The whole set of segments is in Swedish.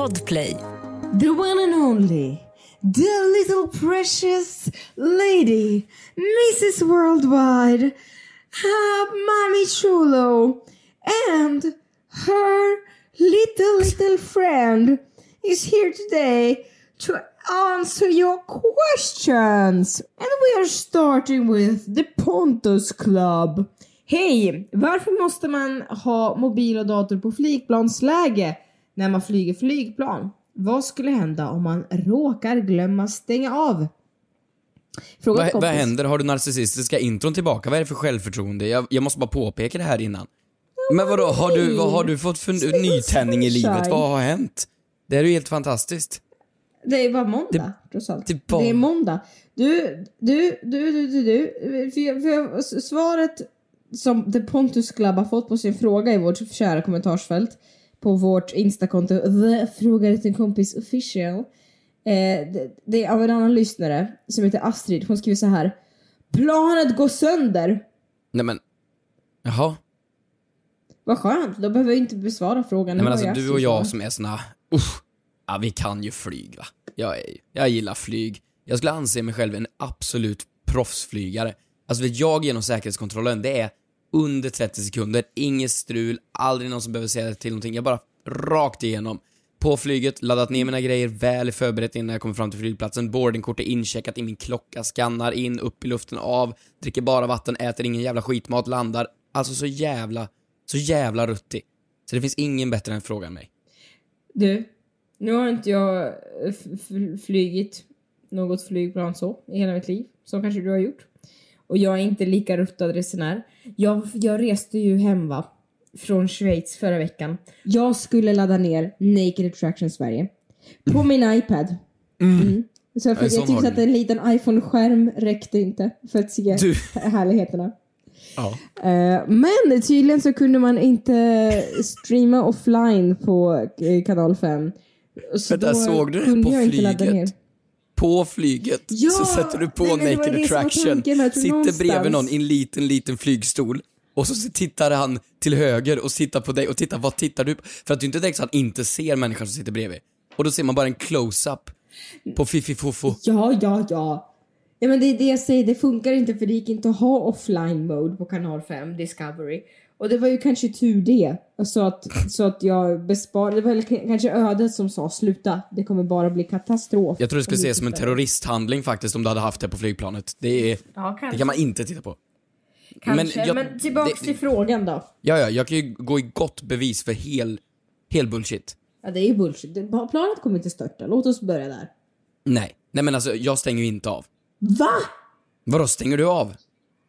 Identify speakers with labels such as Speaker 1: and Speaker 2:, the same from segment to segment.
Speaker 1: Podplay.
Speaker 2: The one and only, the little precious lady, Mrs Worldwide, uh, Mommy Chulo, and her little, little friend is here today to answer your questions. And we are starting with the Pontus Club. Hej! Varför måste man ha mobil och dator på flygplansläge när man flyger flygplan? Vad skulle hända om man råkar glömma stänga av? Fråga
Speaker 3: Vad, vad händer? Har du narcissistiska intron tillbaka? Vad är det för självförtroende? Jag, jag måste bara påpeka det här innan. Men vadå, har du, vad har du fått för nytändning i livet? Vad har hänt? Det är ju helt fantastiskt.
Speaker 2: Det är bara måndag, trots allt.
Speaker 3: det
Speaker 2: Det,
Speaker 3: är
Speaker 2: måndag. Du, du, du, du, du, du. För, för svaret som The Pontus Club har fått på sin fråga i vårt kära kommentarsfält på vårt instakonto The Frågar en kompis official. Eh, det, det är av en annan lyssnare som heter Astrid. Hon skriver så här. Planet går sönder.
Speaker 3: Nej men, jaha.
Speaker 2: Vad skönt, då behöver jag inte besvara frågan.
Speaker 3: Nej men alltså du och jag som är såna, usch, ja vi kan ju flyg va. Jag, är, jag gillar flyg. Jag skulle anse mig själv en absolut proffsflygare. Alltså jag genom säkerhetskontrollen, det är under 30 sekunder, inget strul, aldrig någon som behöver säga till någonting. Jag bara rakt igenom. På flyget, laddat ner mina grejer, väl förberett innan jag kommer fram till flygplatsen. Boardingkort är incheckat i min klocka, skannar in, upp i luften, av, dricker bara vatten, äter ingen jävla skitmat, landar. Alltså så jävla, så jävla ruttig. Så det finns ingen bättre än frågan mig.
Speaker 2: Du, nu har inte jag eh, flygit något flygplan så i hela mitt liv, som kanske du har gjort. Och jag är inte lika ruttad resenär. Jag, jag reste ju hem va, från Schweiz förra veckan. Jag skulle ladda ner Naked Attraction Sverige på min iPad. Mm. Så för
Speaker 3: en
Speaker 2: jag
Speaker 3: sån
Speaker 2: tyckte att en liten iPhone-skärm räckte inte för att se
Speaker 3: Du.
Speaker 2: härligheterna.
Speaker 3: Ja.
Speaker 2: Eh, men tydligen så kunde man inte streama offline på eh, kanal 5. Så
Speaker 3: Vänta,
Speaker 2: då
Speaker 3: såg du det på
Speaker 2: jag inte ladda
Speaker 3: flyget? På flyget
Speaker 2: Ja!
Speaker 3: så sätter du på
Speaker 2: Nej,
Speaker 3: Naked
Speaker 2: det
Speaker 3: Attraction, sitter
Speaker 2: någonstans.
Speaker 3: bredvid någon i en liten, liten flygstol och så tittar han till höger och tittar på dig och tittar, vad tittar du på? För att du inte direkt så att han inte ser människan som sitter bredvid. Och då ser man bara en close-up på Fifi Fofo.
Speaker 2: Ja, ja, ja. Ja men det är det jag säger, det funkar inte för det gick inte att ha offline mode på kanal 5, Discovery. Och det var ju kanske tur det. Så att, så att jag besparade, det var väl kanske ödet som sa sluta, det kommer bara bli katastrof.
Speaker 3: Jag tror det skulle
Speaker 2: du
Speaker 3: ses som en
Speaker 2: tittar."
Speaker 3: terroristhandling faktiskt om du hade haft det på flygplanet. Det, är,
Speaker 2: Ja,
Speaker 3: det kan man inte titta på.
Speaker 2: Kanske, men,
Speaker 3: jag-
Speaker 2: tillbaks
Speaker 3: det-
Speaker 2: till frågan då.
Speaker 3: Ja, ja, jag kan ju gå i gott bevis för hel, hel bullshit.
Speaker 2: Ja det är ju bullshit, planet kommer inte störta, låt oss börja där.
Speaker 3: Nej. Nej men alltså, jag stänger ju inte av.
Speaker 2: Va?
Speaker 3: Vadå, stänger du av?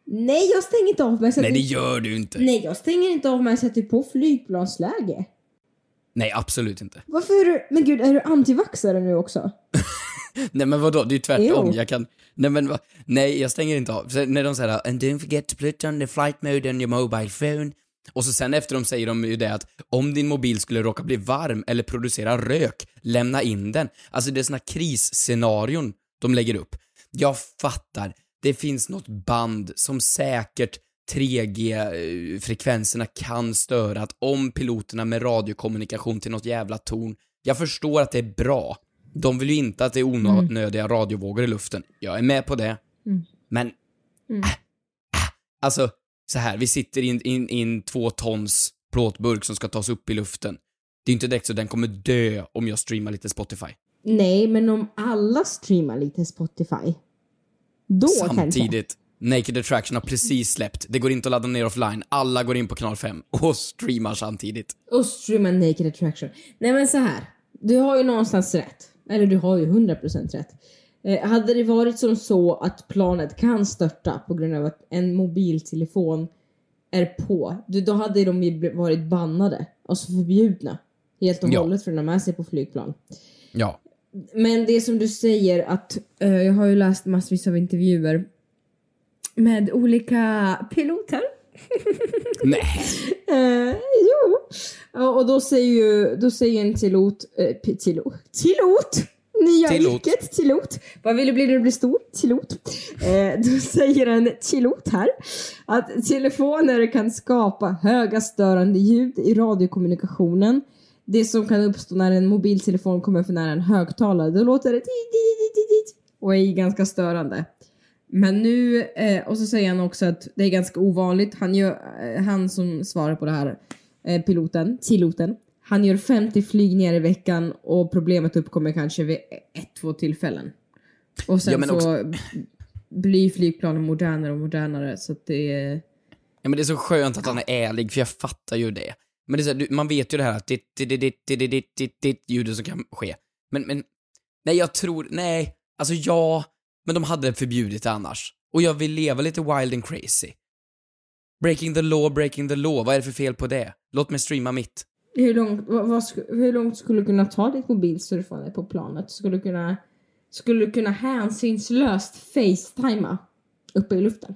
Speaker 2: Nej jag stänger inte av sätter,
Speaker 3: Nej, det gör du inte.
Speaker 2: Nej jag stänger inte av men jag sätter på flygplansläge.
Speaker 3: Nej, absolut inte.
Speaker 2: Varför är du, men gud är du antivaxare nu också?
Speaker 3: Nej men vadå, det är ju tvärtom.
Speaker 2: Jo.
Speaker 3: Jag kan... Nej men va? Nej, jag stänger inte av. Så när de säger and don't forget to put on the flight mode on your mobile phone. Och så sen efter de säger de ju det att om din mobil skulle råka bli varm eller producera rök, lämna in den. Alltså det är såna krisscenarion de lägger upp. Jag fattar, det finns något band som säkert 3G-frekvenserna kan störa, att om piloterna med radiokommunikation till något jävla torn. Jag förstår att det är bra. De vill ju inte att det är onödiga radiovågor i luften. Jag är med på det. Men, äh, äh, alltså, så här, vi sitter i en två tons plåtburk som ska tas upp i luften. Det är inte direkt så den kommer dö om jag streamar lite Spotify.
Speaker 2: Nej, men om alla streamar lite Spotify. Då kanske.
Speaker 3: Samtidigt, Naked Attraction har precis släppt. Det går inte att ladda ner offline. Alla går in på kanal 5 och streamar samtidigt.
Speaker 2: Och streama Naked Attraction. Nej men så här. Du har ju någonstans rätt. Eller du har ju 100% rätt. Eh, hade det varit som så att planet kan störta på grund av att en mobiltelefon är på. Du, då hade de ju varit bannade. Alltså förbjudna. Helt och
Speaker 3: Ja.
Speaker 2: hållet för att ha med sig på flygplan.
Speaker 3: Ja.
Speaker 2: Men det som du säger att eh, jag har ju läst massvis av intervjuer med olika piloter.
Speaker 3: Nej.
Speaker 2: Eh, jo. Och då säger ju då säger en pilot, eh, pi- pilot, pilot, nya
Speaker 3: Pilot.
Speaker 2: yrket, pilot. Vad vill du bli när du blir stor? Pilot. Eh, då säger en pilot här att telefoner kan skapa höga störande ljud i radiokommunikationen. Det som kan uppstå när en mobiltelefon kommer för nära en högtalare. Då låter det och är ganska störande. Men nu, eh, och så säger han också att det är ganska ovanligt. Han, gör, eh, han som svarar på det här, eh, piloten, piloten, han gör 50 flygningar i veckan och problemet uppkommer kanske vid ett, två tillfällen. Och sen
Speaker 3: Ja,
Speaker 2: så
Speaker 3: också-
Speaker 2: blir flygplanen modernare och modernare så att det är...
Speaker 3: Ja men det är så skönt att han är ärlig, för jag fattar ju det. Men det är så här, du, man vet ju det här att ditt, ditt, ditt, ditt, ditt, ditt, ditt, ditt ljudet som kan ske. Men, men, nej jag tror, nej, alltså ja, men de hade förbjudit det annars. Och jag vill leva lite wild and crazy. Breaking the law, breaking the law, vad är det för fel på det? Låt mig streama mitt.
Speaker 2: Hur långt, vad, vad, hur långt skulle du kunna ta ditt mobilsurfande på planet? Skulle du kunna, skulle du kunna hänsynslöst facetima uppe i luften?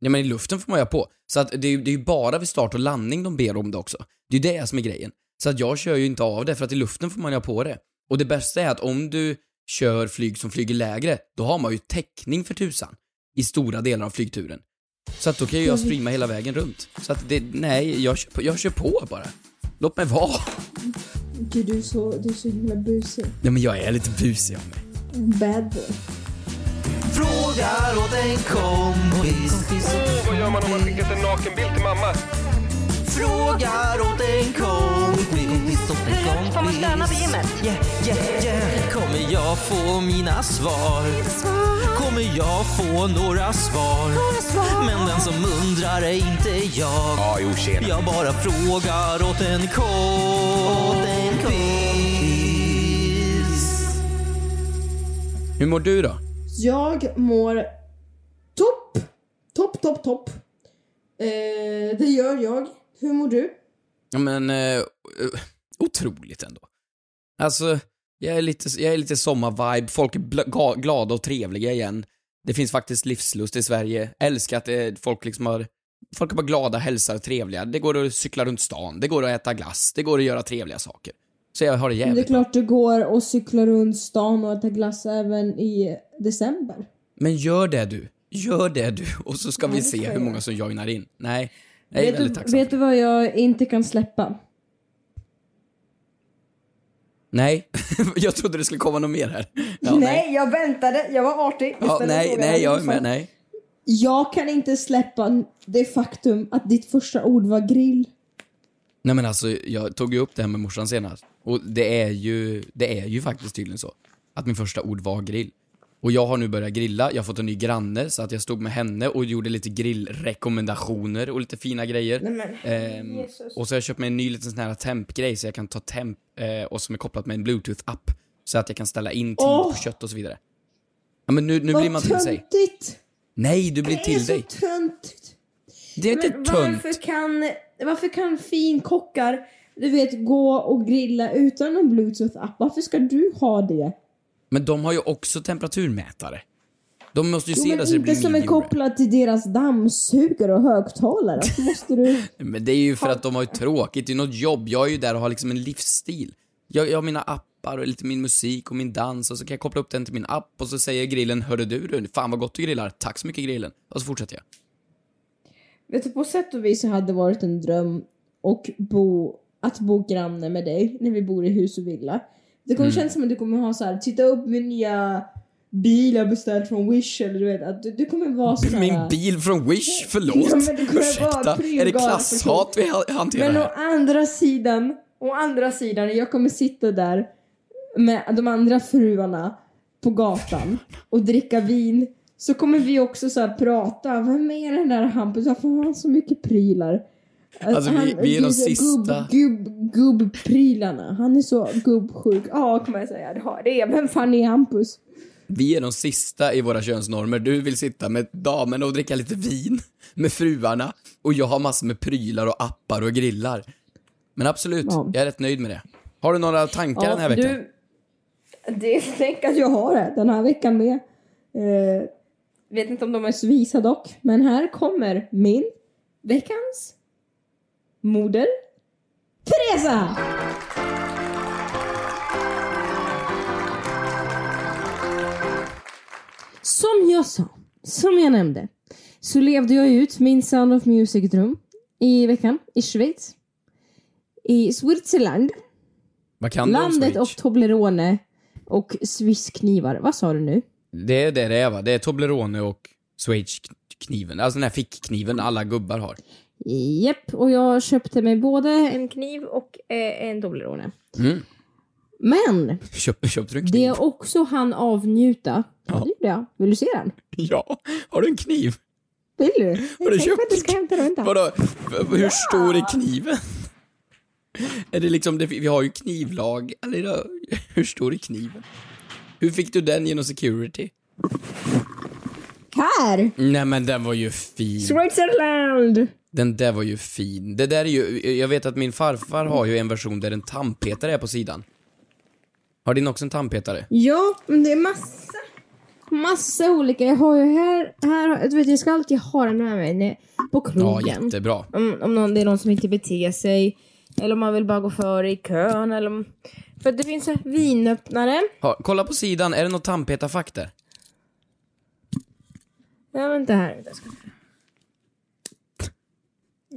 Speaker 3: Ja men i luften får man ju ha på. Så att det är det är ju bara vid start och landning de ber om det också. Det är ju det som är grejen. Så att jag kör ju inte av det, för att i luften får man ju ha på det. Och det bästa är att om du kör flyg som flyger lägre, då har man ju täckning för tusan. I stora delar av flygturen. Så att då kan ju jag streama hela vägen runt. Så att det, nej, jag kör på, jag kör på bara. Låt mig vara.
Speaker 2: Gud, du är så, du är så himla busig.
Speaker 3: Ja men jag är lite busig av mig.
Speaker 2: Bad boy.
Speaker 1: Frågar åt en kompis.
Speaker 4: Vad gör man om man skickat en nakenbild till mamma?
Speaker 1: Frågar åt en kompis.
Speaker 5: Får man stöna på gymmet?
Speaker 1: Yeah, yeah, yeah. Kommer jag få mina svar? Kommer jag få några svar? Men den som undrar är inte jag.
Speaker 4: Ja, jo tjena.
Speaker 1: Jag bara frågar åt en kompis.
Speaker 3: Hur mår du då?
Speaker 2: Jag mår topp. Topp, topp, topp. Eh, det gör jag. Hur mår du?
Speaker 3: Ja men, eh, eh otroligt ändå. Alltså, jag är lite, jag är lite sommarvibe, folk är glada och trevliga igen. Det finns faktiskt livslust i Sverige. Älskar att det, folk liksom har, folk är bara glada, hälsar och trevliga. Det går att cykla runt stan, det går att äta glass, det går att göra trevliga saker. Så jag har det
Speaker 2: Det är
Speaker 3: jävligt
Speaker 2: klart det går att cykla runt stan och äta glass även i december.
Speaker 3: Men gör det du. Gör det du. Och så ska
Speaker 2: Ja,
Speaker 3: vi se hur många som joinar in. Nej, jag är
Speaker 2: Vet
Speaker 3: väldigt
Speaker 2: du,
Speaker 3: tacksam.
Speaker 2: vet du vad jag inte kan släppa?
Speaker 3: Nej, jag trodde det skulle komma något mer här. Ja,
Speaker 2: nej, jag väntade. Jag var artig.
Speaker 3: Ja, nej, nej, jag är med, nej.
Speaker 2: Jag kan inte släppa det faktum att ditt första ord var grill.
Speaker 3: Nej men alltså, jag tog ju upp det här med morsan senast. Och det är ju, det är ju faktiskt tydligen så. Att min första ord var grill. Och jag har nu börjat grilla, jag har fått en ny granne så att jag stod med henne och gjorde lite grillrekommendationer och lite fina grejer.
Speaker 2: Nej, men,
Speaker 3: Ehm, och så har jag köpt mig en ny liten sån här tempgrej så jag kan ta temp eh, och som är kopplat med en bluetooth-app. Så att jag kan ställa in tid
Speaker 2: Åh!
Speaker 3: på kött och så vidare. Ja men nu, nu
Speaker 2: Vad
Speaker 3: blir man till sig.
Speaker 2: töntigt!
Speaker 3: Nej, du blir
Speaker 2: Det är
Speaker 3: till
Speaker 2: så
Speaker 3: dig.
Speaker 2: töntigt.
Speaker 3: Det är inte
Speaker 2: Men
Speaker 3: tönt.
Speaker 2: varför kan, varför kan finkockar, du vet, gå och grilla utan en bluetooth-app? Varför ska du ha det?
Speaker 3: Men de har ju också temperaturmätare. De måste ju
Speaker 2: Jo,
Speaker 3: se det så det
Speaker 2: inte
Speaker 3: blir
Speaker 2: som är kopplat till deras dammsugare och högtalare. Varför måste du...
Speaker 3: Men det är ju för att de har ju tråkigt, det är något jobb. Jag är ju där och har liksom en livsstil. Jag, jag har mina appar och lite min musik och min dans och så kan jag koppla upp den till min app och så säger grillen Hörru du, du fan vad gott du grillar, tack så mycket grillen. Och så fortsätter jag.
Speaker 2: Vet du, på sätt och vis så hade det varit en dröm och bo, att bo granne med dig när vi bor i hus och villa. Det kommer kännas som att du kommer ha så här, titta upp min nya bil jag beställt från Wish eller du vet att du, du kommer vara så här.
Speaker 3: Min bil från Wish, förlåt.
Speaker 2: Ja, men det
Speaker 3: Ursäkta, är det klasshat vi ha- hanterar
Speaker 2: Men å
Speaker 3: här?
Speaker 2: andra sidan, å andra sidan, jag kommer sitta där med de andra fruarna på gatan och dricka vin. Så kommer vi också så här prata, vem är den där Hampus? Varför har han så mycket prylar?
Speaker 3: Alltså, vi- vi är de sista.
Speaker 2: Gubb, gubb, gubbprylarna. Han är så gubbsjuk. Ja, kommer jag säga. Det har- Det är, vem fan är Hampus?
Speaker 3: Vi är de sista i våra könsnormer. Du vill sitta med damerna och dricka lite vin med fruarna och jag har massor med prylar och appar och grillar. Men absolut,
Speaker 2: Ja.
Speaker 3: jag är rätt nöjd med det. Har du några tankar den här veckan?
Speaker 2: Du, det tänker att jag har det den här veckan med. Eh, vet inte om de är så visa dock, men här kommer min veckans moder Teresa! Som jag sa, som jag nämnde, så levde jag ut min Sound of Music-dröm i veckan i Schweiz. I Switzerland
Speaker 3: Vad kan du om
Speaker 2: Landet
Speaker 3: Switch?
Speaker 2: och Toblerone och Swissknivar. Vad sa du nu?
Speaker 3: Det är det det är va? Det är Toblerone och Switch-kniven. Alltså den här fickkniven alla gubbar har.
Speaker 2: Japp, och jag köpte mig både en kniv och eh, en Toblerone.
Speaker 3: Mm.
Speaker 2: Men
Speaker 3: Köp, köpte du en
Speaker 2: det
Speaker 3: kniv?
Speaker 2: jag också hann avnjuta, ja. det gjorde jag. Vill du se den?
Speaker 3: Ja. Har du en kniv?
Speaker 2: Vill du?
Speaker 3: Har du
Speaker 2: tänkte
Speaker 3: köpt
Speaker 2: du ska hämta den. Vänta.
Speaker 3: Vadå? Hur stor är kniven? Är det liksom, det, vi har ju knivlag, eller hur stor är kniven? Hur fick du den genom security?
Speaker 2: Här!
Speaker 3: Nej men den var ju fin.
Speaker 2: Switzerland!
Speaker 3: Den där var ju fin. Det där är ju, jag vet att min farfar har ju en version där en tandpetare är på sidan. Har din också en tandpetare?
Speaker 2: Ja, men det är massa, massa olika. Jag har ju här, här du vet jag ska alltid ha den med mig på
Speaker 3: Ja,
Speaker 2: krogen.
Speaker 3: jättebra.
Speaker 2: om, om någon, det är någon som inte beter sig. Eller om man vill bara gå före i kön. Eller om, för det finns här vinöppnare.
Speaker 3: Ha, kolla på sidan, är det något tandpetarfack där?
Speaker 2: Ja, vänta här. Vänta, ska...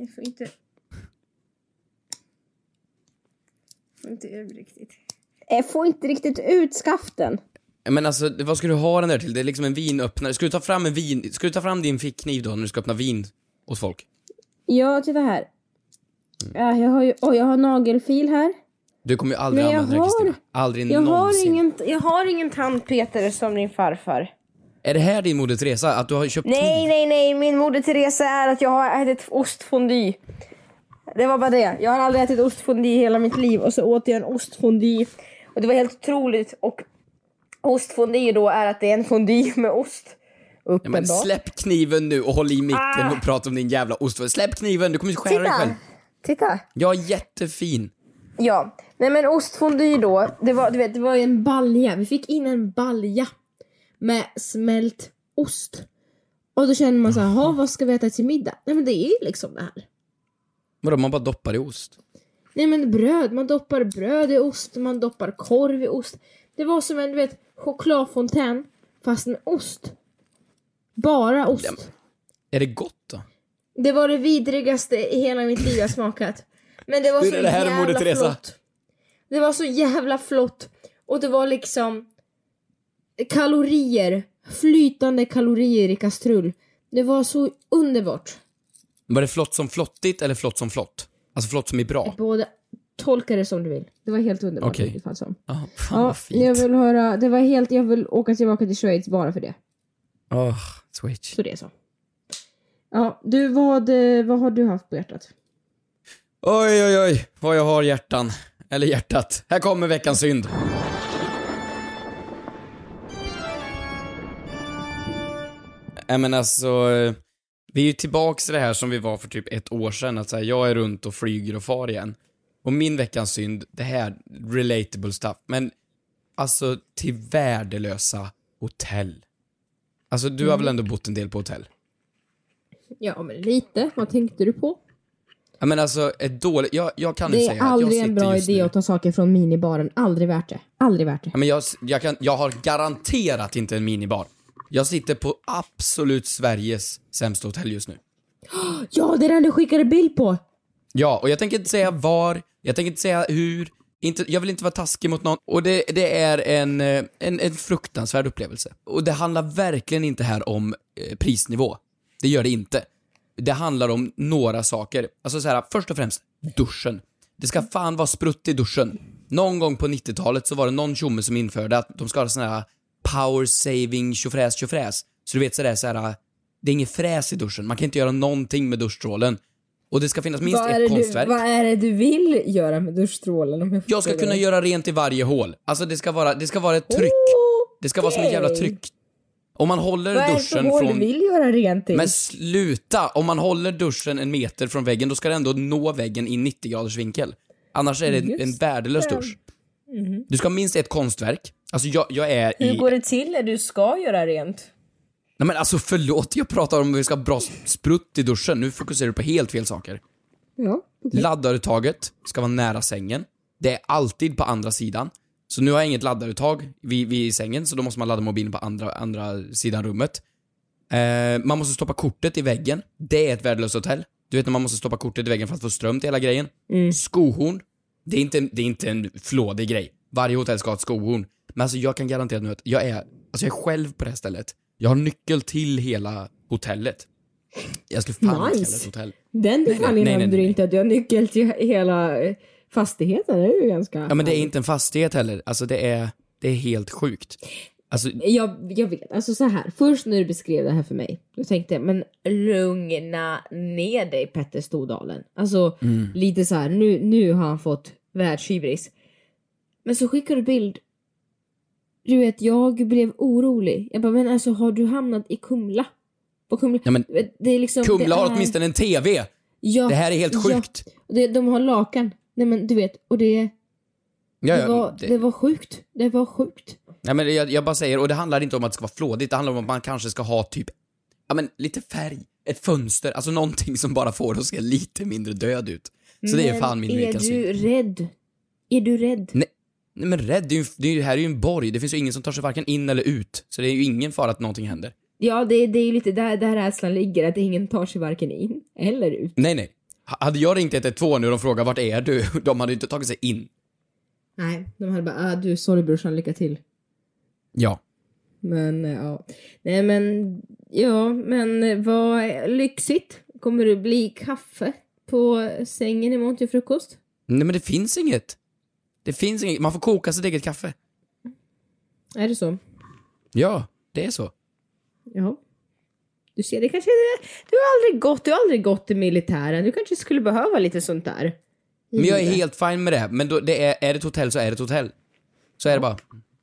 Speaker 2: Jag får inte... Får inte ut riktigt. Jag får inte riktigt ut skaften.
Speaker 3: Men alltså, vad ska du ha den där till? Det är liksom en vinöppnare. Ska du ta fram en vin, ska du ta fram din fickkniv då när du ska öppna vin åt folk?
Speaker 2: Ja, titta här. Ja, jag har ju, oj, jag har nagelfil här.
Speaker 3: Du kommer ju aldrig
Speaker 2: Men jag
Speaker 3: använda det
Speaker 2: har-
Speaker 3: Kristina. Aldrig
Speaker 2: Jag har,
Speaker 3: någonsin.
Speaker 2: ingen, jag har ingen tandpetare som din farfar.
Speaker 3: Är det här din Moder Teresa? Att du har köpt
Speaker 2: Nej, nej, nej. Min moder Teresa är att jag har ätit ostfondy. Det var bara det. Jag har aldrig ätit ostfondy i hela mitt liv och så åt jag en ostfondy. Och det var helt otroligt. Och ostfondy då är att det är en fondy med ost.
Speaker 3: Ja, men släpp kniven nu och håll i micken
Speaker 2: Ah.
Speaker 3: och prata om din jävla ost. Släpp kniven, du kommer ju skära dig själv.
Speaker 2: Titta!
Speaker 3: Ja, jättefin.
Speaker 2: Ja, nej men ostfondy då, det var, du vet, det var en balja. Vi fick in en balja med smält ost. Och då känner man så här, "Jaha, vad ska vi äta till middag? Nej men det är ju liksom det här.
Speaker 3: Vadå, man bara doppar i ost?
Speaker 2: Nej men bröd, man doppar bröd i ost, man doppar korv i ost. Det var som en du vet, chokladfontän fast med ost. Bara ost.
Speaker 3: Är det gott då?
Speaker 2: Det var det vidrigaste i hela mitt liv jag smakat. Men det var så
Speaker 3: det här,
Speaker 2: jävla
Speaker 3: Teresa?
Speaker 2: flott. Det var så jävla flott. Och det var liksom kalorier. Flytande kalorier i kastrull. Det var så underbart.
Speaker 3: Var det flott som flottigt eller flott som flott? Alltså flott som är bra?
Speaker 2: Både tolka det som du vill. Det var helt underbart fall som.
Speaker 3: Ja, fan
Speaker 2: Ja,
Speaker 3: vad fint.
Speaker 2: jag vill höra, det var helt, jag vill åka tillbaka till Schweiz bara för det.
Speaker 3: Åh, Switch.
Speaker 2: Så det är så. Ja, du vad, eh, vad har du haft på hjärtat?
Speaker 3: Oj, oj, oj, vad jag har hjärtan. Eller hjärtat. Här kommer veckans synd. Nej men alltså, eh, vi är ju tillbaks till det här som vi var för typ ett år sedan, att så här, jag är runt och flyger och far igen. Och min veckans synd, det här, relatable stuff, men alltså till värdelösa hotell. Alltså du har väl ändå bott en del på hotell?
Speaker 2: Ja, men lite. Vad tänkte du på?
Speaker 3: Ja men alltså, ett dåligt, jag, jag kan
Speaker 2: Det
Speaker 3: säga
Speaker 2: är
Speaker 3: att jag
Speaker 2: aldrig en
Speaker 3: sitter
Speaker 2: bra idé
Speaker 3: nu.
Speaker 2: att ta saker från minibaren. Aldrig värt det. Aldrig värt det.
Speaker 3: Ja, men jag, jag, kan, jag har garanterat inte en minibar. Jag sitter på absolut Sveriges sämsta hotell just nu.
Speaker 2: Ja, det är den du skickade bild på!
Speaker 3: Ja, och jag tänker inte säga var, jag tänker inte säga hur, inte, jag vill inte vara taskig mot någon. Och det, det är en, eh, en, en fruktansvärd upplevelse. Och det handlar verkligen inte här om eh, prisnivå. Det gör det inte. Det handlar om några saker. Alltså så här, först och främst, duschen. Det ska fan vara sprutt i duschen. Någon gång på 90-talet så var det någon tjomme som införde att de ska ha sån här power saving tjofräs tjofräs. Så du vet sådär så här, det är inget fräs i duschen. Man kan inte göra någonting med duschstrålen. Och det ska finnas minst
Speaker 2: Vad
Speaker 3: ett
Speaker 2: det du,
Speaker 3: konstverk.
Speaker 2: vad är det du vill göra med duschstrålen? Om jag,
Speaker 3: Jag ska
Speaker 2: förstår
Speaker 3: kunna
Speaker 2: det?
Speaker 3: göra rent i varje hål. Alltså det ska vara, det ska vara ett tryck. Det ska vara som ett jävla tryck. Om man håller
Speaker 2: Vad är det
Speaker 3: duschen från...
Speaker 2: du vill göra rent i?
Speaker 3: Men sluta! Om man håller duschen en meter från väggen, då ska det ändå nå väggen i 90 graders vinkel. Annars är det en, en värdelös dusch. Du ska ha minst ett konstverk. Alltså jag, jag är i...
Speaker 2: Hur går det till när du ska göra rent?
Speaker 3: Nej men alltså förlåt, jag pratar om att vi ska ha bra sprutt i duschen. Nu fokuserar du på helt fel saker.
Speaker 2: Ja, okej.
Speaker 3: Laddaruttaget ska vara nära sängen. Det är alltid på andra sidan. Så nu har jag inget laddaruttag vid, vid sängen, så då måste man ladda mobilen på andra, andra sidan rummet. Eh, man måste stoppa kortet i väggen. Det är ett värdelöst hotell. Du vet när man måste stoppa kortet i väggen för att få ström till hela grejen. Skohorn. Det är inte, det är inte en flådig grej. Varje hotell ska ha ett skohorn. Men alltså jag kan garantera nu att jag är, alltså jag är själv på det här stället. Jag har nyckel till hela hotellet. Jag skulle fan
Speaker 2: Nice.
Speaker 3: kalla det hotell.
Speaker 2: Den detaljen nämnde du inte, att du har nyckel till hela eh, fastigheten. Det är ju ganska...
Speaker 3: Ja men det är inte en fastighet heller. Alltså det är, det är helt sjukt. Alltså,
Speaker 2: Jag, jag vet, alltså så här. Först när du beskrev det här för mig, då tänkte jag men lugna ner dig Petter Stordalen. Alltså
Speaker 3: Mm.
Speaker 2: lite så här, nu, nu har han fått världshybris. Men så skickar du bild. Du vet, jag blev orolig. Jag bara, men alltså har du hamnat i Kumla? På Kumla?
Speaker 3: Ja, men
Speaker 2: det är liksom,
Speaker 3: Kumla har
Speaker 2: är-
Speaker 3: åtminstone en TV!
Speaker 2: Ja,
Speaker 3: Det här är helt
Speaker 2: ja.
Speaker 3: sjukt.
Speaker 2: Och Det, de har lakan. Nej men du vet, och det,
Speaker 3: Ja,
Speaker 2: det,
Speaker 3: ja,
Speaker 2: var,
Speaker 3: det-
Speaker 2: det var sjukt. Det var sjukt.
Speaker 3: Ja, men jag, jag bara säger, och det handlar inte om att det ska vara flådigt, det handlar om att man kanske ska ha typ, ja men lite färg, ett fönster, alltså någonting som bara får att se lite mindre död ut. Så det är
Speaker 2: Men
Speaker 3: fan min
Speaker 2: är
Speaker 3: unika
Speaker 2: du
Speaker 3: syn.
Speaker 2: rädd? Är du rädd?
Speaker 3: Nej, nej men rädd, det, är ju, det, är ju, här är ju en borg, det finns ju ingen som tar sig varken in eller ut. Så det är ju ingen fara att någonting händer.
Speaker 2: Ja, det, det är ju lite där, där rädslan ligger, att ingen tar sig varken in eller ut.
Speaker 3: Nej, nej. H- Hade jag ringt 112 nu och de frågade vart är du? De hade ju inte tagit sig in.
Speaker 2: Nej, de hade bara ah, du sorry brorsan, lycka till.
Speaker 3: Ja.
Speaker 2: Men eh, ja, nej men ja, men eh, vad lyxigt. Kommer det bli kaffe på sängen imorgon till frukost?
Speaker 3: Nej men det finns inget. Det finns inget, man får koka sitt eget kaffe.
Speaker 2: Är det så?
Speaker 3: Ja, det är så.
Speaker 2: Ja. Du ser, det kanske är. Du har aldrig gått, du har aldrig gått i militären. Du kanske skulle behöva lite sånt där.
Speaker 3: Men jag är helt fine med det. Men då, det är, är det ett hotell så är det ett hotell. Så är det bara.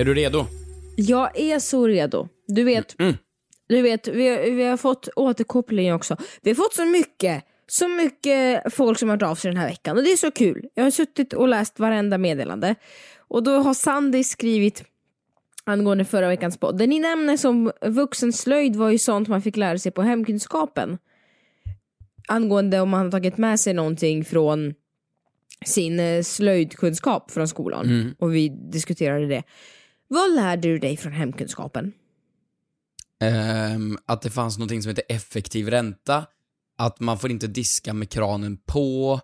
Speaker 3: Är du redo?
Speaker 2: Jag är så redo. Du vet, du vet vi, vi har fått återkoppling också. Vi har fått så mycket, så mycket folk som har hört av sig den här veckan och det är så kul. Jag har suttit och läst varenda meddelande och då har Sandy skrivit angående förra veckans podd. Det ni nämner som vuxenslöjd var ju sånt man fick lära sig på hemkunskapen. Angående om man har tagit med sig någonting från sin slöjdkunskap från skolan och vi diskuterade det. Vad lärde du dig från hemkunskapen?
Speaker 3: Ehm, att det fanns någonting som heter effektiv ränta, att man får inte diska med kranen på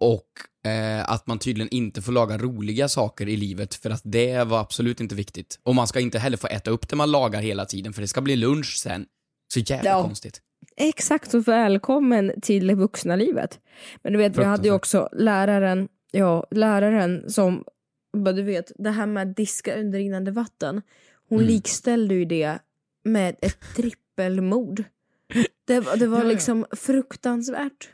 Speaker 3: och eh, att man tydligen inte får laga roliga saker i livet för att det var absolut inte viktigt. Och man ska inte heller få äta upp det man lagar hela tiden för det ska bli lunch sen. Så jävla
Speaker 2: Ja.
Speaker 3: konstigt.
Speaker 2: Exakt och välkommen till det vuxna livet. Men du vet, vi hade ju också läraren, ja, läraren som, bara du vet, det här med att diska under rinnande vatten. Hon
Speaker 3: Mm.
Speaker 2: likställde ju det med ett trippelmord. Det, var- det var
Speaker 3: Ja, ja.
Speaker 2: liksom fruktansvärt.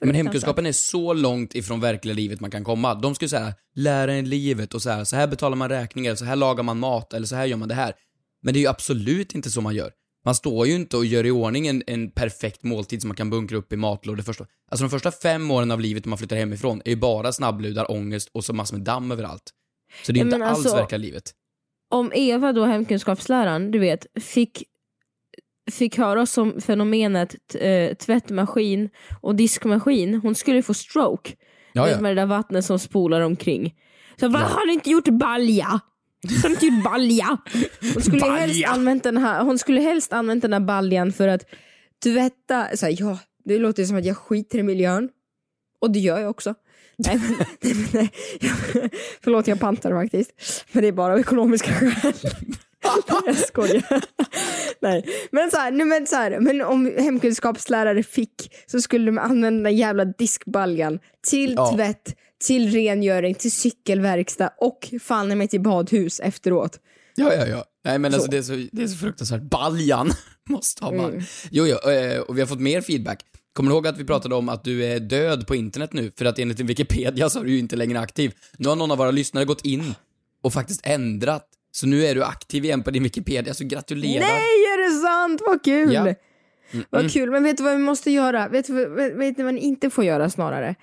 Speaker 3: Men hemkunskapen är så långt ifrån verkliga livet man kan komma. De skulle säga lära en livet och så här, så här betalar man räkningar, så här lagar man mat eller så här gör man det här. Men det är ju absolut inte så man gör. Man står ju inte och gör i ordning en, en perfekt måltid som man kan bunkra upp i matlådor första. Alltså de första fem åren av livet när man flyttar hemifrån är ju bara snabbludar, ångest och så massor med damm överallt. Så det är
Speaker 2: Ja,
Speaker 3: inte alls
Speaker 2: alltså-
Speaker 3: verkliga livet.
Speaker 2: Om Eva då, hemkunskapsläraren, du vet, fick, fick höra om fenomenet eh, tvättmaskin och diskmaskin, hon skulle få stroke.
Speaker 3: Ja, ja.
Speaker 2: Med det där vattnet som spolar omkring. Så vad har du inte gjort balja? Har du inte gjort balja? Hon skulle, ju helst
Speaker 3: Balja!
Speaker 2: använt den här, hon skulle helst använt den här baljan för att tvätta, så här, ja det låter som att jag skiter i miljön. Och det gör jag också. Nej, nej, nej. Förlåt jag pantar faktiskt. Men det är bara av ekonomiska skäl. jag skojar. Nej, men så här, nej, men så här, men om hemkunskapslärare fick så skulle de använda den jävla diskbaljan till
Speaker 3: Ja.
Speaker 2: tvätt, till rengöring, till cykelverkstad och fan mig till badhus efteråt.
Speaker 3: Ja, ja, ja. Nej men alltså
Speaker 2: Så.
Speaker 3: det är, så, det är så fruktansvärt. Baljan måste ha balj.
Speaker 2: Mm.
Speaker 3: Jo, jo, eh, och vi har fått mer feedback. Kommer du ihåg att vi pratade om att du är död på internet nu? För att enligt Wikipedia så är du ju inte längre aktiv. Nu har någon av våra lyssnare gått in och faktiskt ändrat. Så nu är du aktiv igen på din Wikipedia, så gratulerar.
Speaker 2: Nej, är det sant? Vad kul!
Speaker 3: Ja. Mm,
Speaker 2: Vad kul, men vet du vad vi måste göra? Vet du vad- vet, vet vad ni inte får göra snarare?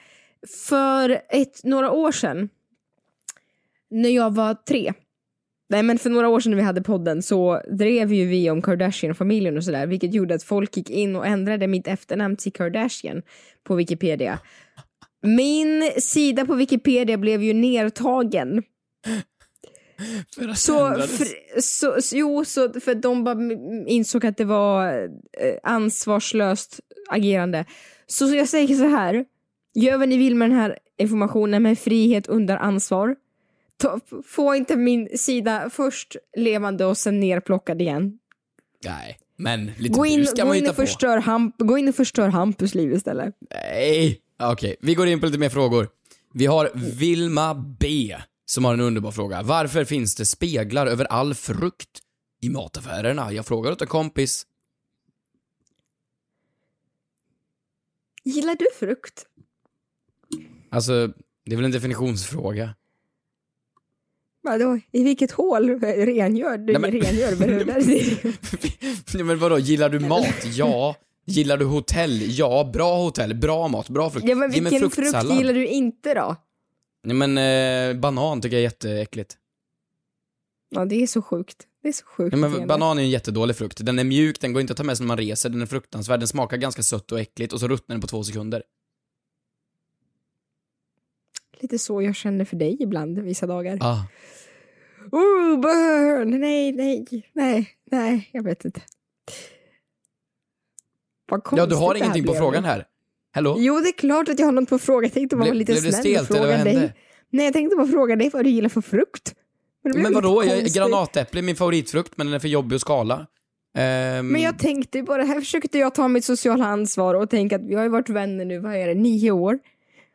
Speaker 2: För ett, några år sedan, när jag var tre, nej men för några år sedan när vi hade podden så drev ju vi om Kardashian-familjen och sådär, vilket gjorde att folk gick in och ändrade mitt efternamn till Kardashian på Wikipedia. Min sida på Wikipedia blev ju nertagen. Så, för, så, så, jo, så, för de bara insåg att det var eh, ansvarslöst agerande. Så, så jag säger så här, gör vad ni vill med den här informationen med frihet under ansvar. Få inte min sida först levande och sen nerplockad igen.
Speaker 3: Nej, men lite
Speaker 2: Gå in, gå
Speaker 3: man ju
Speaker 2: in, och förstör Hamp, gå in och förstör Hampus liv istället.
Speaker 3: Nej. Okej, vi går in på lite mer frågor. Vi har Vilma B som har en underbar fråga. Varför finns det speglar över all frukt i mataffärerna? Jag frågar åt en kompis.
Speaker 2: Gillar du frukt?
Speaker 3: Alltså, det är väl en definitionsfråga.
Speaker 2: Vadå, i vilket hål rengör du?
Speaker 3: Nej, men-
Speaker 2: rengör?
Speaker 3: Nej, men vadå, gillar du mat? Ja. Gillar du hotell? Ja. Bra hotell, bra mat, bra frukt.
Speaker 2: Ja men
Speaker 3: Ge mig
Speaker 2: vilken frukt gillar du inte då?
Speaker 3: Nej men, eh, banan tycker jag är jätteäckligt.
Speaker 2: Ja det är så sjukt. Det är så sjukt.
Speaker 3: Ja, men banan är en jättedålig frukt. Den är mjuk, den går inte att ta med sig när man reser, den är fruktansvärd, den smakar ganska sött och äckligt och så ruttnar den på två sekunder.
Speaker 2: Lite så jag känner för dig ibland vissa dagar.
Speaker 3: Ah.
Speaker 2: Oh, burn! Nej, nej, nej, nej, jag vet inte. Vad
Speaker 3: Ja, du har ingenting på frågan här. Hallå?
Speaker 2: Jo, det är klart att jag har något på fråga. Jag tänkte bara vara lite
Speaker 3: blev
Speaker 2: snäll
Speaker 3: stelt
Speaker 2: och fråga dig.
Speaker 3: hände?
Speaker 2: Nej, jag tänkte bara fråga dig vad du gillar för frukt. Men,
Speaker 3: Men vadå, jag, granatäpple är min favoritfrukt men den är för jobbig att skala. Ehm,
Speaker 2: Men jag tänkte bara, här försökte jag ta mitt sociala ansvar och tänka att vi har ju varit vänner nu, vad är det, nio år?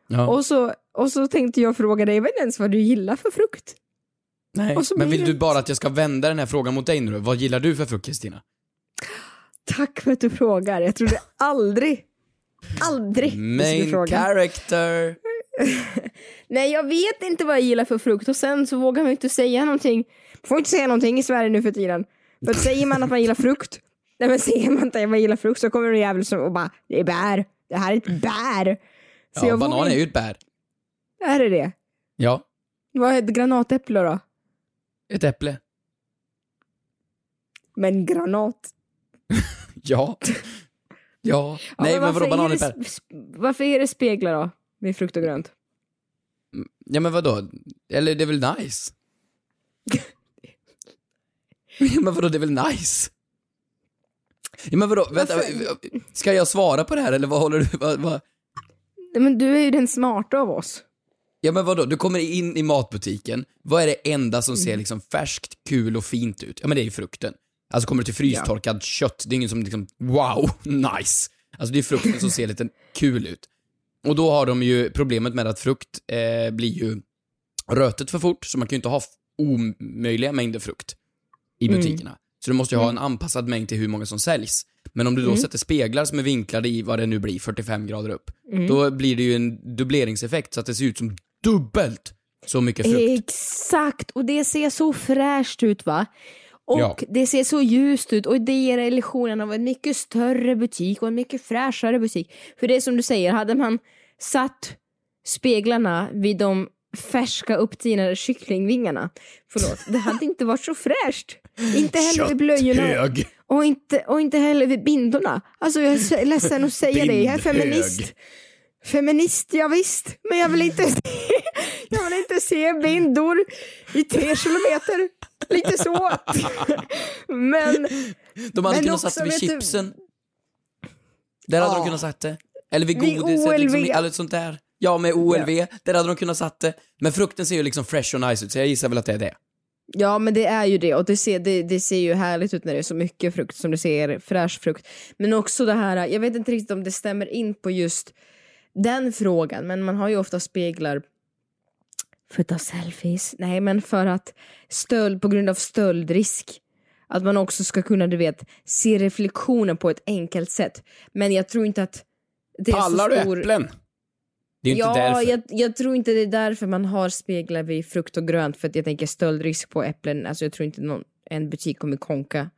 Speaker 3: Ja.
Speaker 2: Och, så, och så tänkte jag fråga dig, jag vet inte ens vad du gillar för frukt.
Speaker 3: Nej, men vill
Speaker 2: det-
Speaker 3: du bara att jag ska vända den här frågan mot dig nu? Vad gillar du för frukt Kristina?
Speaker 2: Tack för att du frågar. Jag trodde aldrig, aldrig
Speaker 3: Main
Speaker 2: fråga.
Speaker 3: character.
Speaker 2: Nej, jag vet inte vad jag gillar för frukt och sen så vågar man inte säga någonting. Man får inte säga någonting i Sverige nu för tiden. För att säger man att man gillar frukt, nej men säger man att man gillar frukt så kommer det en jävel som och bara, det är bär, det här är ett bär. Så
Speaker 3: Ja,
Speaker 2: jag
Speaker 3: banan
Speaker 2: vågar
Speaker 3: är ju ett bär.
Speaker 2: Är det det?
Speaker 3: Ja,
Speaker 2: Vad är ett granatäpple då?
Speaker 3: ett äpple.
Speaker 2: Men granat.
Speaker 3: Ja. Ja.
Speaker 2: Ja,
Speaker 3: Nej, men
Speaker 2: varför
Speaker 3: vadå, banan är ett bär?
Speaker 2: Varför är det speglar då? Med frukt och grönt?
Speaker 3: Ja, men vadå? Eller det är väl nice? Ja, men vadå, det är väl nice? Ja, men vadå, vänta, ska jag svara på det här eller vad håller du, vad, vad?
Speaker 2: Nej, men du är ju den smarta av oss.
Speaker 3: Ja men vadå, du kommer in i matbutiken, vad är det enda som ser liksom färskt, kul och fint ut? Ja men det är ju frukten. Alltså kommer du till frystorkad kött, det är ingen som liksom, wow, nice. Alltså det är frukten som ser lite kul ut. Och då har de ju problemet med att frukt eh, blir ju rötet för fort, så man kan ju inte ha omöjliga mängder frukt i
Speaker 2: Mm.
Speaker 3: Så du måste ju ha en anpassad mängd till hur många som säljs. Men om du då
Speaker 2: Mm.
Speaker 3: sätter speglar som är vinklade i vad det nu blir, 45 grader upp,
Speaker 2: Mm.
Speaker 3: då blir det ju en dubbleringseffekt så att det ser ut som dubbelt så mycket frukt.
Speaker 2: Exakt, och det ser så fräscht ut va? Och
Speaker 3: Ja.
Speaker 2: det ser så ljust ut och det ger illusionen av en mycket större butik och en mycket fräschare butik. För det är som du säger, hade man satt speglarna vid de färska upptinade kycklingvingarna, förlåt, det hade inte varit så fräscht. Inte heller vid blöjorna.
Speaker 3: Kötthög.
Speaker 2: Och inte, och inte heller vid bindorna. Alltså jag är så ledsen att säga det, jag är feminist. Feminist, ja, visst. men jag vill inte se, jag vill inte se bindor i tre kilometer. Lite så. Men
Speaker 3: De hade
Speaker 2: Men
Speaker 3: kunnat satt det vid
Speaker 2: vet du-
Speaker 3: chipsen. Där hade
Speaker 2: Ja.
Speaker 3: de kunnat satt det. Eller vid godiset, liksom, eller sånt där. Ja, med OLV. Där hade de kunnat satt det. Men frukten ser ju liksom fresh och nice ut, så jag gissar väl att det är det.
Speaker 2: Ja men det är ju det och det ser, det, det ser ju härligt ut när det är så mycket frukt som det ser fräsch frukt. Men också det här, jag vet inte riktigt om det stämmer in på just den frågan men man har ju ofta speglar för att ta selfies. Nej men för att stöld på grund av stöldrisk. Att man också ska kunna du vet se reflektioner på ett enkelt sätt. Men jag tror inte att det är
Speaker 3: Pallar
Speaker 2: så
Speaker 3: du
Speaker 2: stor...
Speaker 3: äpplen? Det är inte
Speaker 2: ja,
Speaker 3: därför.
Speaker 2: jag, jag tror inte det är därför man har speglar vid frukt och grönt för att jag tänker stöldrisk på äpplen. Alltså jag tror inte någon, en butik kommer konka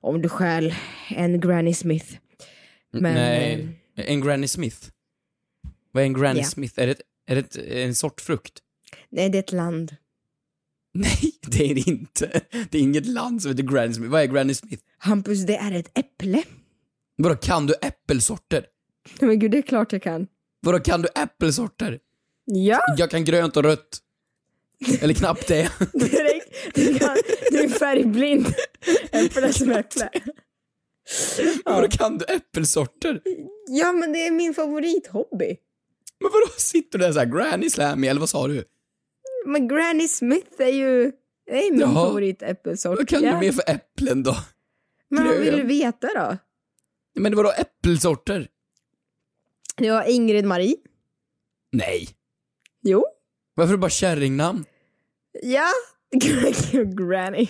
Speaker 2: om du stjäl en Granny Smith. Men,
Speaker 3: Nej,
Speaker 2: eh,
Speaker 3: en Granny Smith. Vad är en Granny
Speaker 2: Ja.
Speaker 3: Smith? Är det, är det en sort frukt?
Speaker 2: nej, det är ett land.
Speaker 3: Nej, det är det inte. Det är inget land som heter Granny Smith. Vad är Granny Smith?
Speaker 2: Hampus, det är ett äpple.
Speaker 3: Vadå, kan du äppelsorter?
Speaker 2: Men gud, det är klart jag kan.
Speaker 3: Vadå, kan du äppelsorter?
Speaker 2: Ja,
Speaker 3: Jag kan grönt och rött. Eller knappt det.
Speaker 2: direkt. Du, kan, du är färgblind. Äpple som äpple.
Speaker 3: Vadå, kan du äppelsorter?
Speaker 2: Ja, men det är min favorithobby.
Speaker 3: Men vadå, sitter du där såhär Granny Slammy, eller vad sa du?
Speaker 2: Men Granny Smith är ju det är min
Speaker 3: Jaha.
Speaker 2: favoritäppelssort.
Speaker 3: Vad kan
Speaker 2: Ja.
Speaker 3: du mer för äpplen då?
Speaker 2: Men vad vill du veta då?
Speaker 3: Men vadå äppelsorter?
Speaker 2: Var Ingrid Marie.
Speaker 3: Nej.
Speaker 2: Jo.
Speaker 3: Varför är det bara kärringnamn?
Speaker 2: Ja. Granny.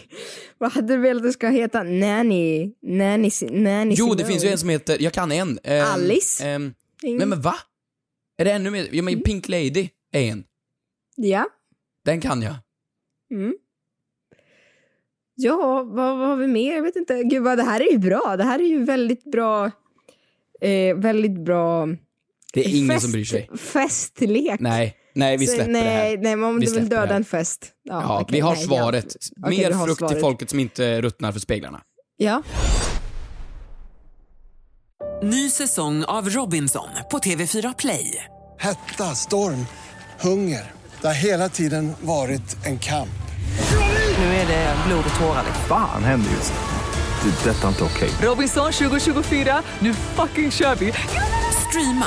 Speaker 2: Vad hade du velat att det ska heta? Nanny? Nanny? Nanny
Speaker 3: Jo, det finns ju en som heter, jag kan en. Ehm,
Speaker 2: Alice?
Speaker 3: ehm, nej men va? Är det ännu mer? Ja men Pink Lady är en.
Speaker 2: Ja.
Speaker 3: Den kan jag.
Speaker 2: Mm. Ja, vad, vad har vi mer? Jag vet inte. Gud, vad, det här är ju bra. Det här är ju väldigt bra. Eh, väldigt bra.
Speaker 3: Det är ingen
Speaker 2: fest,
Speaker 3: som bryr sig.
Speaker 2: Festlek.
Speaker 3: Nej, nej vi
Speaker 2: Så
Speaker 3: släpper
Speaker 2: nej,
Speaker 3: det här.
Speaker 2: Nej, men om
Speaker 3: Vi
Speaker 2: du vill döda en fest. Ja,
Speaker 3: Ja,
Speaker 2: okej,
Speaker 3: vi har
Speaker 2: nej,
Speaker 3: svaret.
Speaker 2: Ja.
Speaker 3: Mer
Speaker 2: har
Speaker 3: frukt till
Speaker 2: svaret.
Speaker 3: folket som inte ruttnar för speglarna.
Speaker 2: Ja.
Speaker 6: Ny säsong av Robinson på TV4 Play.
Speaker 7: Hetta, storm, hunger. Det har hela tiden varit en kamp.
Speaker 6: Nu är det blod och tårar.
Speaker 8: Fan händer just. Det. är Detta är inte okej.
Speaker 6: Robinson 2024, nu fucking kör vi! Streama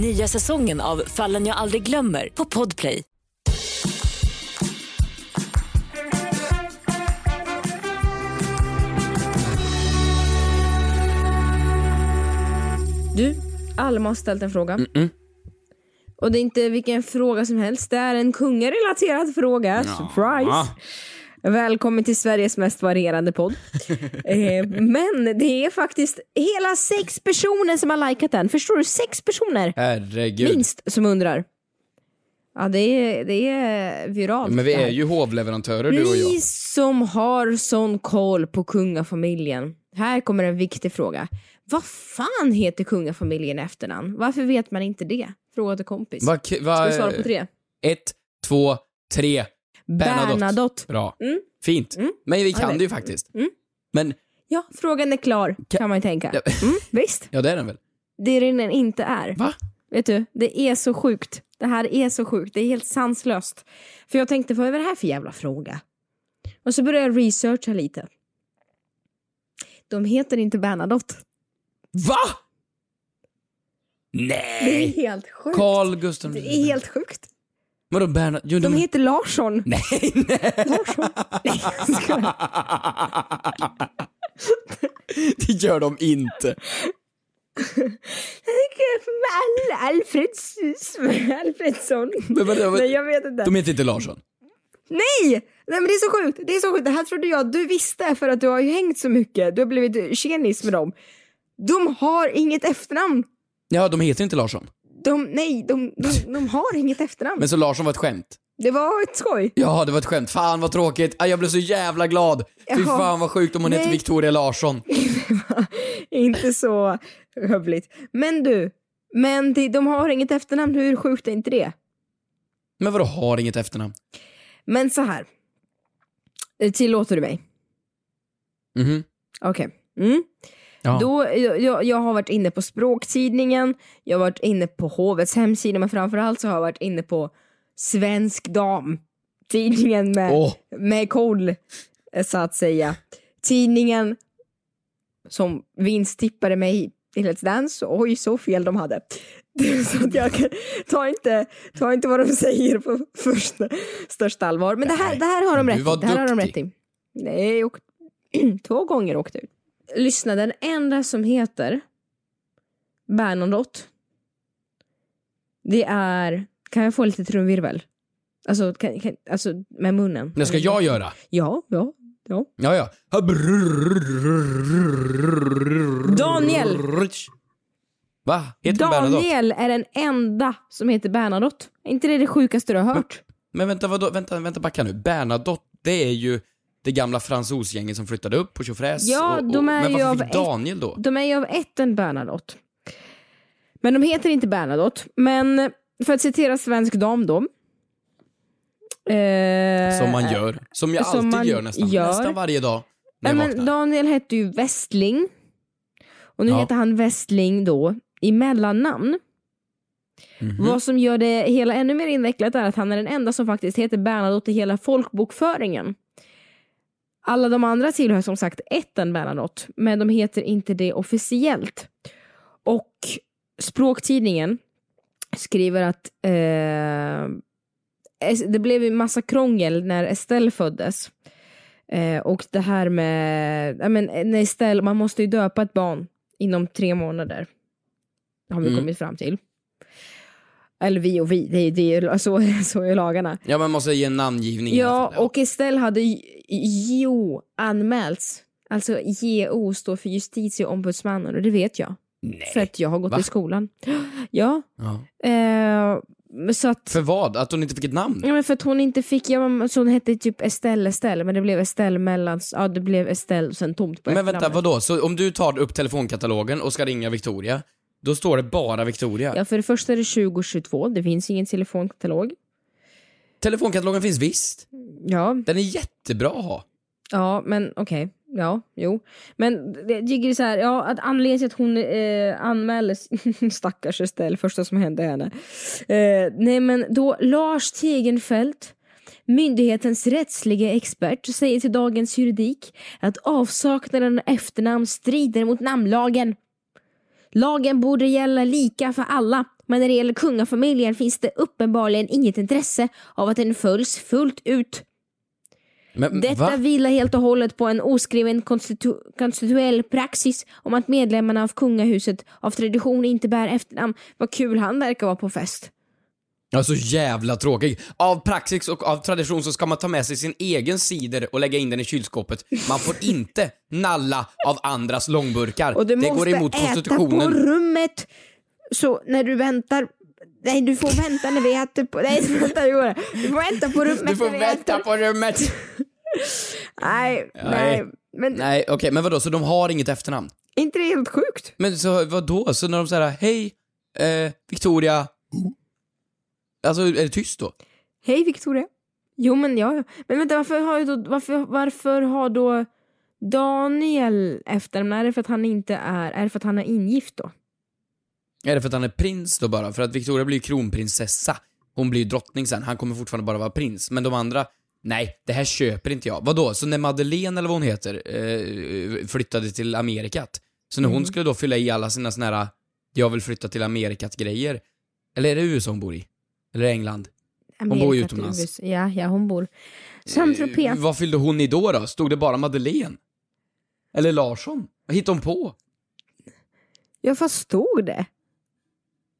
Speaker 9: Nya säsongen av Fallen jag aldrig glömmer på Podplay.
Speaker 2: Du, Alma har ställt en fråga.
Speaker 3: Mm-mm.
Speaker 2: Och det är inte vilken fråga som helst. Det är en kungarelaterad fråga. Surprise! Välkommen till Sveriges mest varierande podd. eh, men det är faktiskt hela sex personer som har likat den. Förstår du? Sex personer
Speaker 3: Herregud.
Speaker 2: minst som undrar. Ja, det är, det är viralt.
Speaker 3: Men vi är ju hovleverantörer du och
Speaker 2: Ni
Speaker 3: jag.
Speaker 2: som har sån koll på kungafamiljen. Här kommer en viktig fråga. Vad fan heter kungafamiljen i efternamn? Varför vet man inte det? Fråga till kompis.
Speaker 3: Va, va,
Speaker 2: Ska vi svara på tre?
Speaker 3: Ett, två, tre. Bernadotte.
Speaker 2: Bernadotte.
Speaker 3: Bra.
Speaker 2: Mm.
Speaker 3: Fint.
Speaker 2: Mm.
Speaker 3: Men vi
Speaker 2: Ja,
Speaker 3: kan
Speaker 2: det-
Speaker 3: det ju faktiskt.
Speaker 2: Mm.
Speaker 3: Men,
Speaker 2: Ja, frågan är klar kan man ju tänka. Mm, visst,
Speaker 3: ja det är den väl?
Speaker 2: det är den inte är.
Speaker 3: Va?
Speaker 2: Vet du, det är så sjukt. Det här är så sjukt. Det är helt sanslöst. För jag tänkte, vad är det här för jävla fråga? Och så började jag researcha lite. De heter inte Bernadotte.
Speaker 3: Va?
Speaker 2: Det är
Speaker 3: Nej!
Speaker 2: helt sjukt.
Speaker 3: Carl Gustaf...
Speaker 2: Det är helt sjukt.
Speaker 3: Vadå Bernhard? Jo,
Speaker 2: De heter Larsson.
Speaker 3: Nej, nej.
Speaker 2: Larsson. Nej, jag
Speaker 3: det gör de inte.
Speaker 2: Al- Alfreds, Alfredsson.
Speaker 3: Men vadå,
Speaker 2: Nej, jag vet inte.
Speaker 3: De heter inte Larsson.
Speaker 2: Nej! Nej men det är så sjukt. Det är så sjukt. Det här trodde jag du visste för att du har ju hängt så mycket. Du har blivit tjenis med dem. De har inget efternamn.
Speaker 3: Ja, de heter inte Larsson.
Speaker 2: De, nej, de, de, de har inget efternamn.
Speaker 3: Men så Larsson var ett skämt.
Speaker 2: Det var ett skoj.
Speaker 3: Ja, det var ett skämt. Fan vad tråkigt. Jag blev så jävla glad. Fy
Speaker 2: Jaha.
Speaker 3: fan vad sjukt om hon heter
Speaker 2: Nej.
Speaker 3: Victoria Larsson.
Speaker 2: inte så hövligt. Men du, men de har inget efternamn. Hur sjukt är inte det?
Speaker 3: Men vadå har inget efternamn?
Speaker 2: Men så här. Tillåter du mig?
Speaker 3: Mhm.
Speaker 2: Okej. Mm.
Speaker 3: Ja.
Speaker 2: Då, jag, jag- jag har varit inne på Språktidningen, jag har varit inne på Hovets hemsida, men framförallt så har jag varit inne på Svensk Dam. Tidningen med,
Speaker 3: Åh.
Speaker 2: med koll, eh, så att säga. Tidningen som vinsttippade mig i Let's Dance. Oj, så fel de hade. Så att jag kan, ta, inte, ta inte vad de säger på första, största allvar. Men det här, det här har de rätt i. Det här har de
Speaker 3: duktig.
Speaker 2: rätt i. Nej, och, två gånger åkte ut. Lyssna, den enda som heter Bernadotte. Det är, kan jag få lite trumvirvel? Alltså, kan, kan, alltså med munnen.
Speaker 3: Det ska jag göra?
Speaker 2: Ja, ja, ja.
Speaker 3: Ja, ja.
Speaker 2: Daniel!
Speaker 3: Va? Heter?
Speaker 2: Daniel är den enda som heter Bernadotte. Är inte det det sjukaste du har hört?
Speaker 3: Men vänta, vadå? Vänta, vänta, backa nu. Bernadotte, det är ju det gamla fransosgänget som flyttade upp på tjofräs.
Speaker 2: Ja,
Speaker 3: och, och,
Speaker 2: de är ju av
Speaker 3: Daniel då?
Speaker 2: De är ju av ätten Bernadotte. Men de heter inte Bernadotte. Men för att citera Svensk Dam då. Eh,
Speaker 3: Som man gör. Som jag
Speaker 2: som
Speaker 3: alltid gör nästan.
Speaker 2: gör.
Speaker 3: Nästan varje dag när jag
Speaker 2: men. Daniel hette ju Westling. Och nu
Speaker 3: Ja.
Speaker 2: heter han Westling då i mellannamn.
Speaker 3: Mhm.
Speaker 2: Vad som gör det hela ännu mer invecklat är att han är den enda som faktiskt heter Bernadotte i hela folkbokföringen. Alla de andra tillhör som sagt ätten Bernadotte, men de heter inte det officiellt. Och Språktidningen skriver att eh, det blev en massa krångel när Estelle föddes. Eh, och det här med, ja, men, när Estelle, man måste ju döpa ett barn inom tre månader. Har vi
Speaker 3: Mm.
Speaker 2: kommit fram till. Eller vi och vi, det är, det är, så, så är lagarna.
Speaker 3: Ja, man måste ge en namngivning
Speaker 2: Ja, och Estelle hade JO anmälts. Alltså JO står för justitieombudsmannen och det vet jag.
Speaker 3: Nej.
Speaker 2: För att jag har gått
Speaker 3: Va?
Speaker 2: i skolan. Ja.
Speaker 3: Ja.
Speaker 2: Eh, så att,
Speaker 3: För vad? Att hon inte fick ett namn?
Speaker 2: ja, men för att hon inte fick, ja, men- så hon hette typ Estelle Estelle, men det blev Estelle mellan, ja det blev Estelle och sen tomt på
Speaker 3: Men vänta, vadå? Så om du tar upp telefonkatalogen och ska ringa Victoria, då står det bara Victoria?
Speaker 2: Ja, för det första är det 2022, det finns ingen telefonkatalog.
Speaker 3: Telefonkatalogen finns visst.
Speaker 2: Ja,
Speaker 3: Den är jättebra att ha.
Speaker 2: Ja, men okej. Ja, jo. Men det- jag tycker så här, ja, att anledningen till att hon eh, anmäldes, stackars Estelle, första som hände henne. Eh, nej men då Lars Tegenfelt, myndighetens rättsliga expert, säger till Dagens Juridik att avsaknaden av efternamn strider mot namnlagen. Lagen borde gälla lika för alla, men när det gäller kungafamiljen finns det uppenbarligen inget intresse av att den följs fullt ut.
Speaker 3: Men
Speaker 2: Detta
Speaker 3: va?
Speaker 2: vilar helt och hållet på en oskriven konstitu- konstitutionell praxis om att medlemmarna av kungahuset av tradition inte bär efternamn. Vad kul han verkar vara på fest.
Speaker 3: Ja, så jävla tråkig. Av praxis och av tradition så ska man ta med sig sin egen cider och lägga in den i kylskåpet. Man får inte nalla av andras långburkar.
Speaker 2: Och du
Speaker 3: det
Speaker 2: måste
Speaker 3: går emot
Speaker 2: äta på
Speaker 3: konstitutionen.
Speaker 2: rummet. Så när du väntar Nej du får vänta när vi äter på... Nej vänta hur går det? Du får vänta på rummet
Speaker 3: Du får
Speaker 2: när vi
Speaker 3: vänta
Speaker 2: äter.
Speaker 3: på rummet.
Speaker 2: Nej, nej.
Speaker 3: Nej.
Speaker 2: Men
Speaker 3: Nej, okej, men vadå, så de har inget efternamn?
Speaker 2: inte det helt sjukt?
Speaker 3: Men så vadå? Så när de säger hej, eh, Victoria. Alltså, är det tyst då?
Speaker 2: Hej Victoria. Jo men ja, ja. Men vänta varför har, då, varför, varför har då Daniel efternamn? Är det för att han inte är, är det för att han är ingift då?
Speaker 3: Är det för att han är prins då bara? För att Victoria blir ju kronprinsessa. Hon blir ju drottning sen, han kommer fortfarande bara vara prins. Men de andra, nej, det här köper inte jag. Vadå, så när Madeleine eller vad hon heter, eh, flyttade till Amerikat, så när hon
Speaker 2: Mm.
Speaker 3: skulle då fylla i alla sina såna här, jag vill flytta till Amerikat-grejer, eller är det USA hon bor i? Eller England? Hon bor ju
Speaker 2: Amerika
Speaker 3: utomlands.
Speaker 2: Ja, ja hon bor. Saint-Tropez.
Speaker 3: Eh, Vad fyllde hon i då då? Stod det bara Madeleine? Eller Larsson? Vad hittade hon på?
Speaker 2: Ja fast stod det?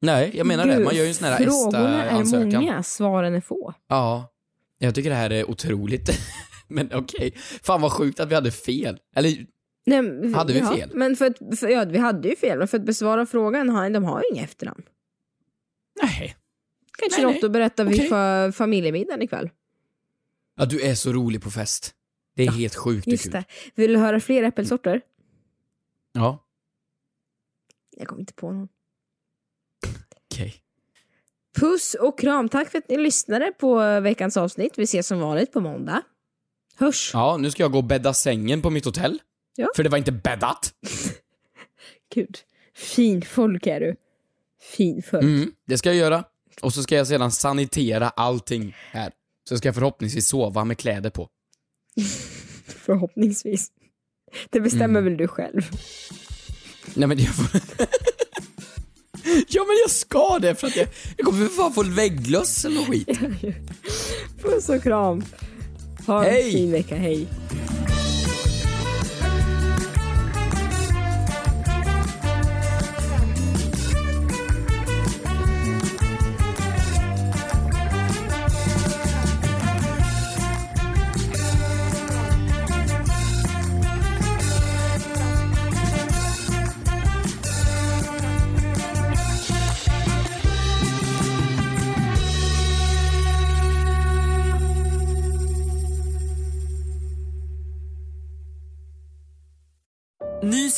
Speaker 3: Nej, jag menar det. Man gör ju en sån här
Speaker 2: Frågorna är
Speaker 3: ESTA-ansökan.
Speaker 2: många, svaren är få.
Speaker 3: Ja. Jag tycker det här är otroligt. Men okej. Fan vad sjukt att vi hade fel. Eller,
Speaker 2: Nej, men-
Speaker 3: Hade vi
Speaker 2: ja,
Speaker 3: fel?
Speaker 2: Men för att, för, ja, vi hade ju fel, men för att besvara frågan, de har ju inga efternamn.
Speaker 3: nej.
Speaker 2: Kanske
Speaker 3: Nej,
Speaker 2: något
Speaker 3: nej.
Speaker 2: att berätta vid
Speaker 3: Okej.
Speaker 2: fa- familjemiddagen ikväll.
Speaker 3: Ja, du är så rolig på fest. Det är helt sjukt
Speaker 2: Just
Speaker 3: kul.
Speaker 2: det. Vill du höra fler äppelsorter?
Speaker 3: Ja,
Speaker 2: Jag kommer inte på någon.
Speaker 3: okej.
Speaker 2: Puss och kram. Tack för att ni lyssnade på veckans avsnitt. Vi ses som vanligt på måndag. Hörs.
Speaker 3: Ja, nu ska jag gå och bädda sängen på mitt hotell.
Speaker 2: Ja.
Speaker 3: För det var inte bäddat.
Speaker 2: Gud. Fin folk är du. Fin folk.
Speaker 3: Mm, det ska jag göra. Och så ska jag sedan sanitera allting här. Så ska jag förhoppningsvis sova med kläder på.
Speaker 2: Förhoppningsvis. Det bestämmer
Speaker 3: Mm.
Speaker 2: väl du själv?
Speaker 3: Nej men jag får... Ja men jag ska det för att jag, jag kommer för fan få vägglöss eller skit.
Speaker 2: Puss och kram. Ha en
Speaker 3: Hej.
Speaker 2: fin vecka, hej.